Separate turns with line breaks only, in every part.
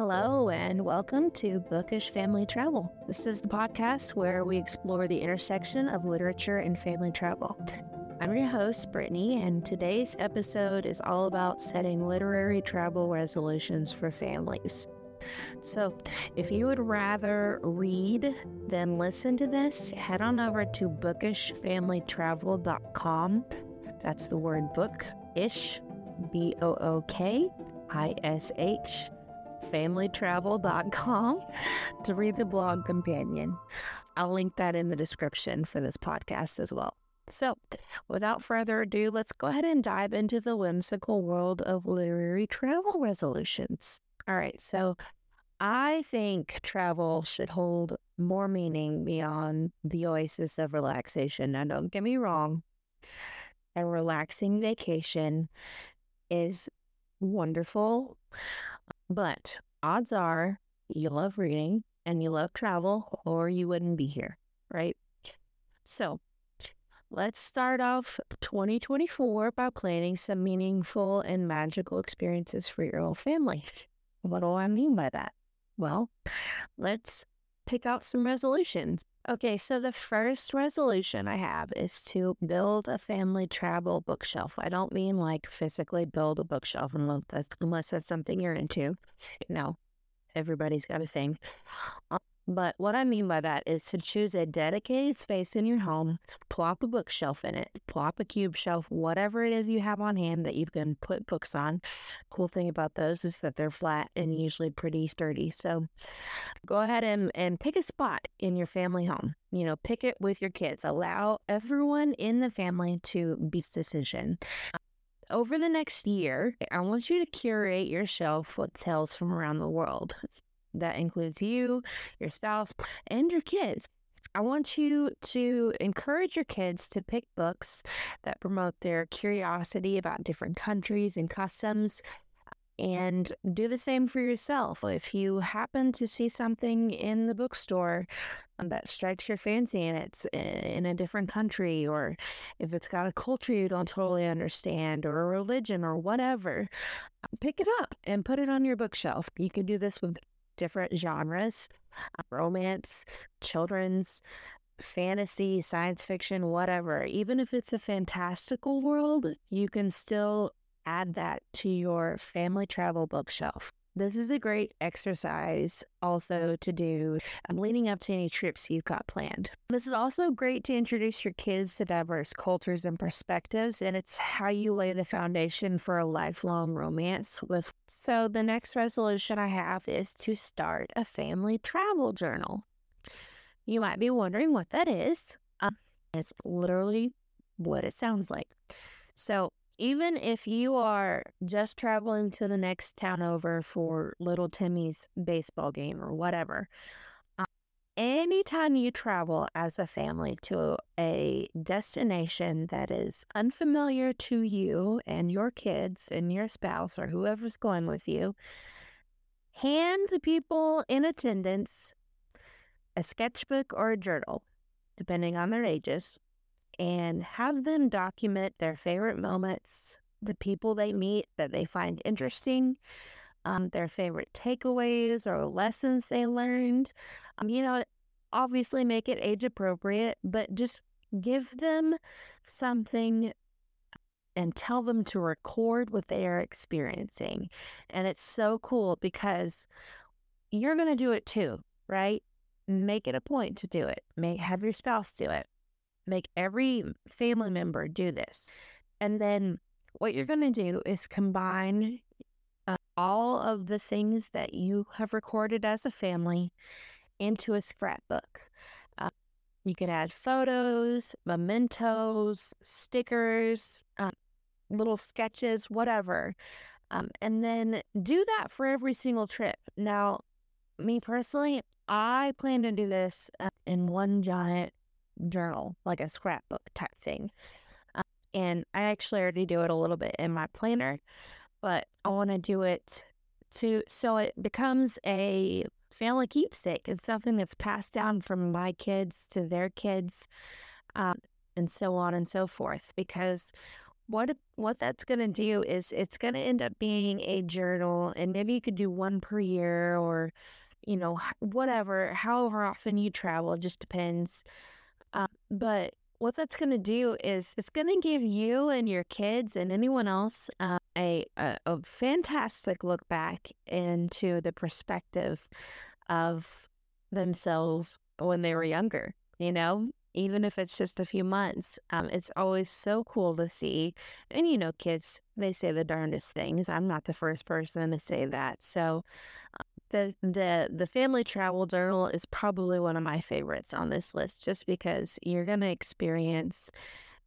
Hello, and welcome to Bookish Family Travel. This is the podcast where we explore the intersection of literature and family travel. I'm your host, Brittney, and today's episode is all about setting literary travel resolutions for families. So, if you would rather read than listen to this, head on over to bookishfamilytravel.com. That's the word book ish, B O O K I S H familytravel.com to read the blog companion. I'll link that in the description for this podcast as well. So, without further ado, let's go ahead and dive into the whimsical world of literary travel resolutions. All right, so I think travel should hold more meaning beyond the oasis of relaxation. Now, don't get me wrong, a relaxing vacation is wonderful, but odds are you love reading and you love travel, or you wouldn't be here, right? So, let's start off 2024 by planning some meaningful and magical experiences for your whole family. What do I mean by that? Well, let's pick out some resolutions. Okay, so the first resolution I have is to build a family travel bookshelf. I don't mean like physically build a bookshelf unless that's, unless that's something you're into. No, everybody's got a thing. But what I mean by that is to choose a dedicated space in your home, plop a bookshelf in it, plop a cube shelf, whatever it is you have on hand that you can put books on. Cool thing about those is that they're flat and usually pretty sturdy. So go ahead and, and pick a spot in your family home. You know, pick it with your kids. Allow everyone in the family to be decision over the next year, I want you to curate your shelf with tales from around the world. That includes you, your spouse, and your kids. I want you to encourage your kids to pick books that promote their curiosity about different countries and customs and do the same for yourself. If you happen to see something in the bookstore um, that strikes your fancy and it's eh, in a different country, or if it's got a culture you don't totally understand, or a religion, or whatever, pick it up and put it on your bookshelf. You can do this with different genres uh, romance, children's, fantasy, science fiction, whatever. Even if it's a fantastical world, you can still add that to your family travel bookshelf. This is a great exercise also to do um, leading up to any trips you've got planned. This is also great to introduce your kids to diverse cultures and perspectives, and it's how you lay the foundation for a lifelong romance with. So, the next resolution I have is to start a family travel journal. You might be wondering what that is. Uh, it's literally what it sounds like. So, even if you are just traveling to the next town over for little Timmy's baseball game or whatever, uh, anytime you travel as a family to a destination that is unfamiliar to you and your kids and your spouse or whoever's going with you, hand the people in attendance a sketchbook or a journal, depending on their ages and have them document their favorite moments, the people they meet that they find interesting, um, their favorite takeaways or lessons they learned. Um, you know, obviously make it age appropriate, but just give them something and tell them to record what they are experiencing. And it's so cool because you're going to do it too, right? Make it a point to do it. May have your spouse do it. Make every family member do this. And then what you're going to do is combine uh, all of the things that you have recorded as a family into a scrapbook. Uh, you can add photos, mementos, stickers, uh, little sketches, whatever. Um, and then do that for every single trip. Now, me personally, I plan to do this uh, in one giant journal, like a scrapbook type thing. Uh, and I actually already do it a little bit in my planner, but I want to do it to so it becomes a family keepsake. It's something that's passed down from my kids to their kids, um, and so on and so forth. Because what what that's going to do is it's going to end up being a journal and maybe you could do one per year or you know whatever however often you travel it just depends but what that's going to do is it's going to give you and your kids and anyone else uh, a, a, a fantastic look back into the perspective of themselves when they were younger you know even if it's just a few months. Um, it's always so cool to see. And you know, kids, they say the darndest things. I'm not the first person to say that. So the the the family travel journal is probably one of my favorites on this list just because you're going to experience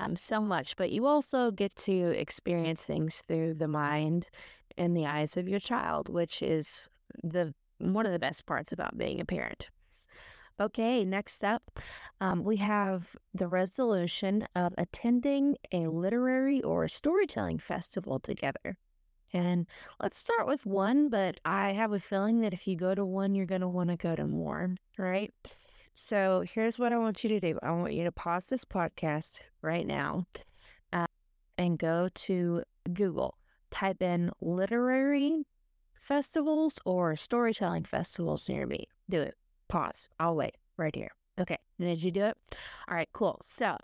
um, so much, but you also get to experience things through the mind and the eyes of your child, which is the one of the best parts about being a parent. Okay, next up, um, we have the resolution of attending a literary or storytelling festival together. And let's start with one, but I have a feeling that if you go to one, you're going to want to go to more, right? So here's what I want you to do I want you to pause this podcast right now uh, and go to Google, type in literary festivals or storytelling festivals near me. Do it. Pause. I'll wait right here. Okay. Did you do it? All right, cool. So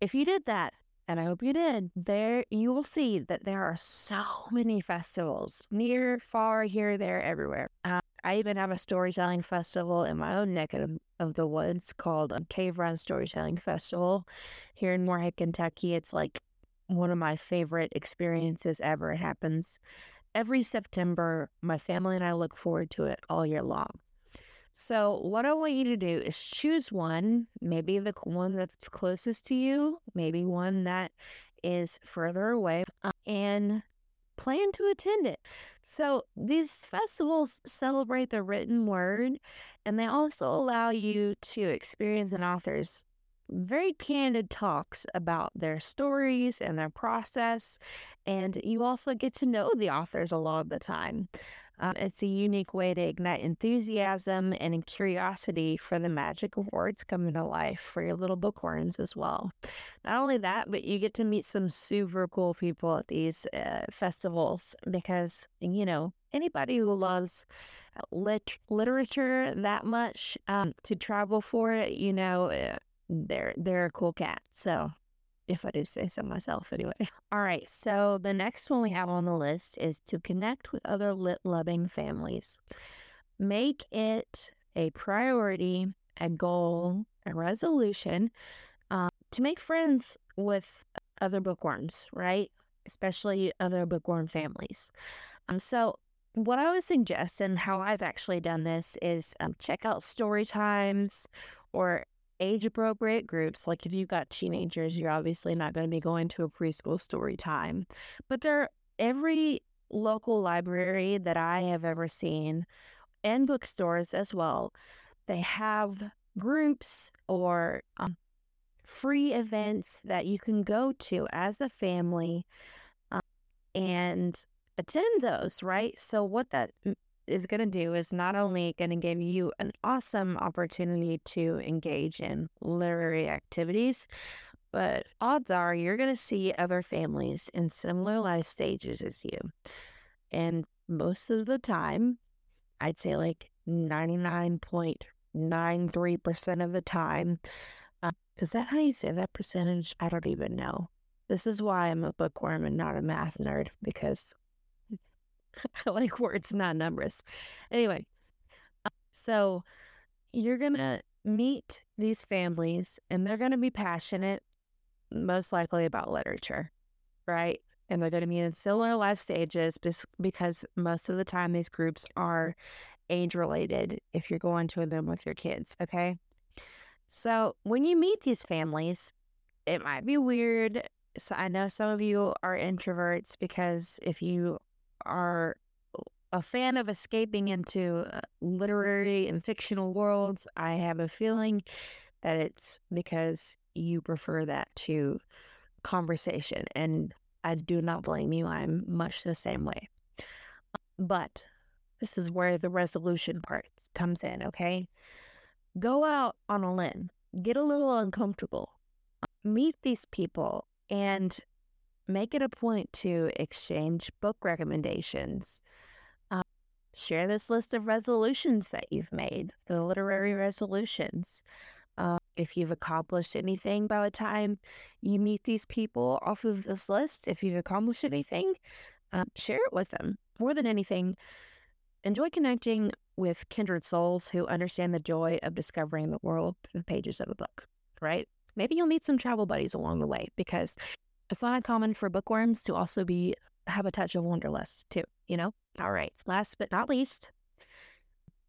if you did that, and I hope you did, there you will see that there are so many festivals near, far, here, there, everywhere. Uh, I even have a storytelling festival in my own neck of, of the woods called Cave Run Storytelling Festival here in Morehead, Kentucky. It's like one of my favorite experiences ever. It happens every September. My family and I look forward to it all year long. So, what I want you to do is choose one, maybe the one that's closest to you, maybe one that is further away, uh, and plan to attend it. So, these festivals celebrate the written word and they also allow you to experience an author's very candid talks about their stories and their process. And you also get to know the authors a lot of the time. Um, it's a unique way to ignite enthusiasm and curiosity for the magic of words coming to life for your little bookworms as well. Not only that, but you get to meet some super cool people at these uh, festivals because, you know, anybody who loves uh, lit- literature that much um, to travel for it, you know, uh, they're they're a cool cat. So if I do say so myself anyway. All right, so the next one we have on the list is to connect with other lit loving families. Make it a priority, a goal, a resolution um, to make friends with other bookworms, right? Especially other bookworm families. Um, so, what I would suggest and how I've actually done this is um, check out story times or age appropriate groups. Like if you've got teenagers, you're obviously not going to be going to a preschool story time. But there, every local library that I have ever seen, and bookstores as well, they have groups or um, free events that you can go to as a family um, and attend those, right? So, what that is going to do is not only going to give you an awesome opportunity to engage in literary activities, but odds are you're going to see other families in similar life stages as you. And most of the time, I'd say like 99.93% of the time, uh, is that how you say that percentage? I don't even know. This is why I'm a bookworm and not a math nerd because I like words, not numbers. Anyway, uh, so you're going to meet these families and they're going to be passionate, most likely about literature, right? And they're going to be in similar life stages because most of the time these groups are age related if you're going to them with your kids, okay? So when you meet these families, it might be weird. So I know some of you are introverts because if you are a fan of escaping into uh, literary and fictional worlds, I have a feeling that it's because you prefer that to conversation. And I do not blame you. I'm much the same way. But this is where the resolution part comes in, okay? Go out on a limb, get a little uncomfortable, meet these people, and make it a point to exchange book recommendations. Uh, share this list of resolutions that you've made, the literary resolutions. Uh, if you've accomplished anything by the time you meet these people off of this list, if you've accomplished anything, uh, share it with them. More than anything, enjoy connecting with kindred souls who understand the joy of discovering the world through the pages of a book, right? Maybe you'll meet some travel buddies along the way because it's not uncommon for bookworms to also be have a touch of wanderlust too, you know? All right. Last but not least,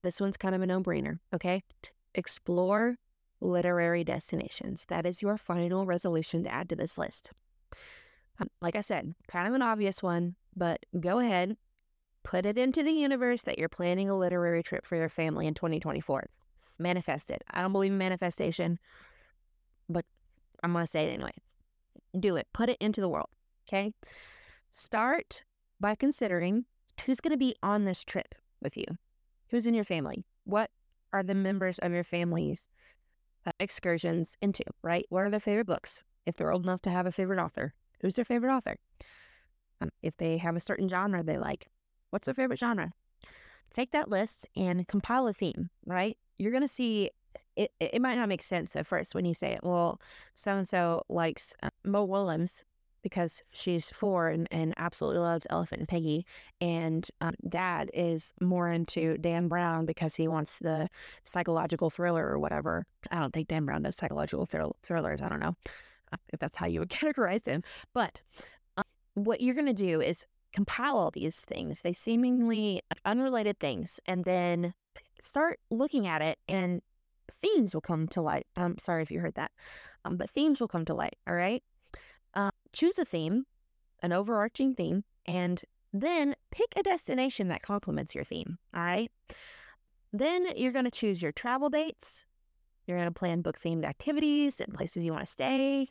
this one's kind of a no-brainer, okay? Explore literary destinations. That is your final resolution to add to this list. Um, like I said, kind of an obvious one, but go ahead, put it into the universe that you're planning a literary trip for your family in 2024. Manifest it. I don't believe in manifestation, but I'm going to say it anyway. Do it. Put it into the world. Okay. Start by considering who's going to be on this trip with you. Who's in your family? What are the members of your family's uh, excursions into, right? What are their favorite books? If they're old enough to have a favorite author, who's their favorite author? Um, if they have a certain genre they like, what's their favorite genre? Take that list and compile a theme, right? You're going to see it, it might not make sense at first when you say it. Well, so and so likes uh, Mo Willems because she's four and, and absolutely loves Elephant and Piggie. And um, dad is more into Dan Brown because he wants the psychological thriller or whatever. I don't think Dan Brown does psychological thr- thrillers. I don't know uh, if that's how you would categorize him. But um, what you're going to do is compile all these things, they seemingly unrelated things, and then start looking at it and themes will come to light. I'm um, sorry if you heard that, um, but themes will come to light. All right choose a theme, an overarching theme, and then pick a destination that complements your theme. All right. Then you're going to choose your travel dates. You're going to plan book themed activities and places you want to stay.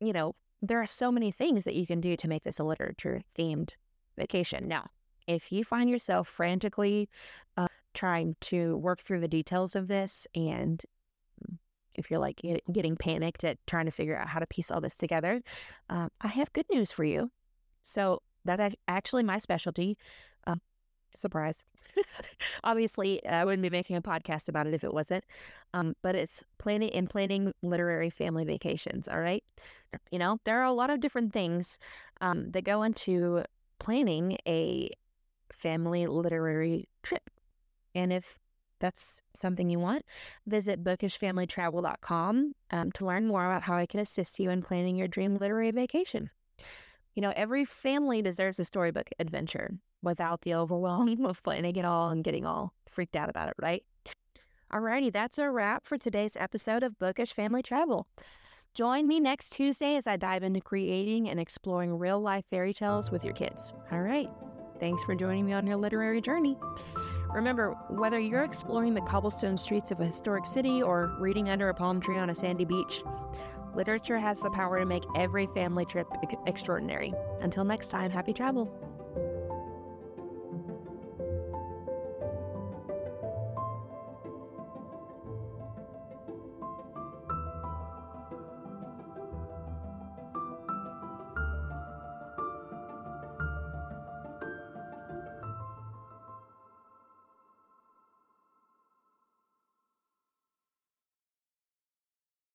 You know, there are so many things that you can do to make this a literature themed vacation. Now, if you find yourself frantically uh, trying to work through the details of this and if you're like getting panicked at trying to figure out how to piece all this together, um, I have good news for you. So that's actually my specialty. Uh, surprise. Obviously, I wouldn't be making a podcast about it if it wasn't. Um, but it's planning and planning literary family vacations. All right. You know, there are a lot of different things um, that go into planning a family literary trip. And if that's something you want, visit bookishfamilytravel.com um, to learn more about how I can assist you in planning your dream literary vacation. You know, every family deserves a storybook adventure without the overwhelm of planning it all and getting all freaked out about it, right? Alrighty, that's a wrap for today's episode of Bookish Family Travel. Join me next Tuesday as I dive into creating and exploring real life fairy tales with your kids. All right. Thanks for joining me on your literary journey. Remember, whether you're exploring the cobblestone streets of a historic city or reading under a palm tree on a sandy beach, literature has the power to make every family trip extraordinary. Until next time, happy travel.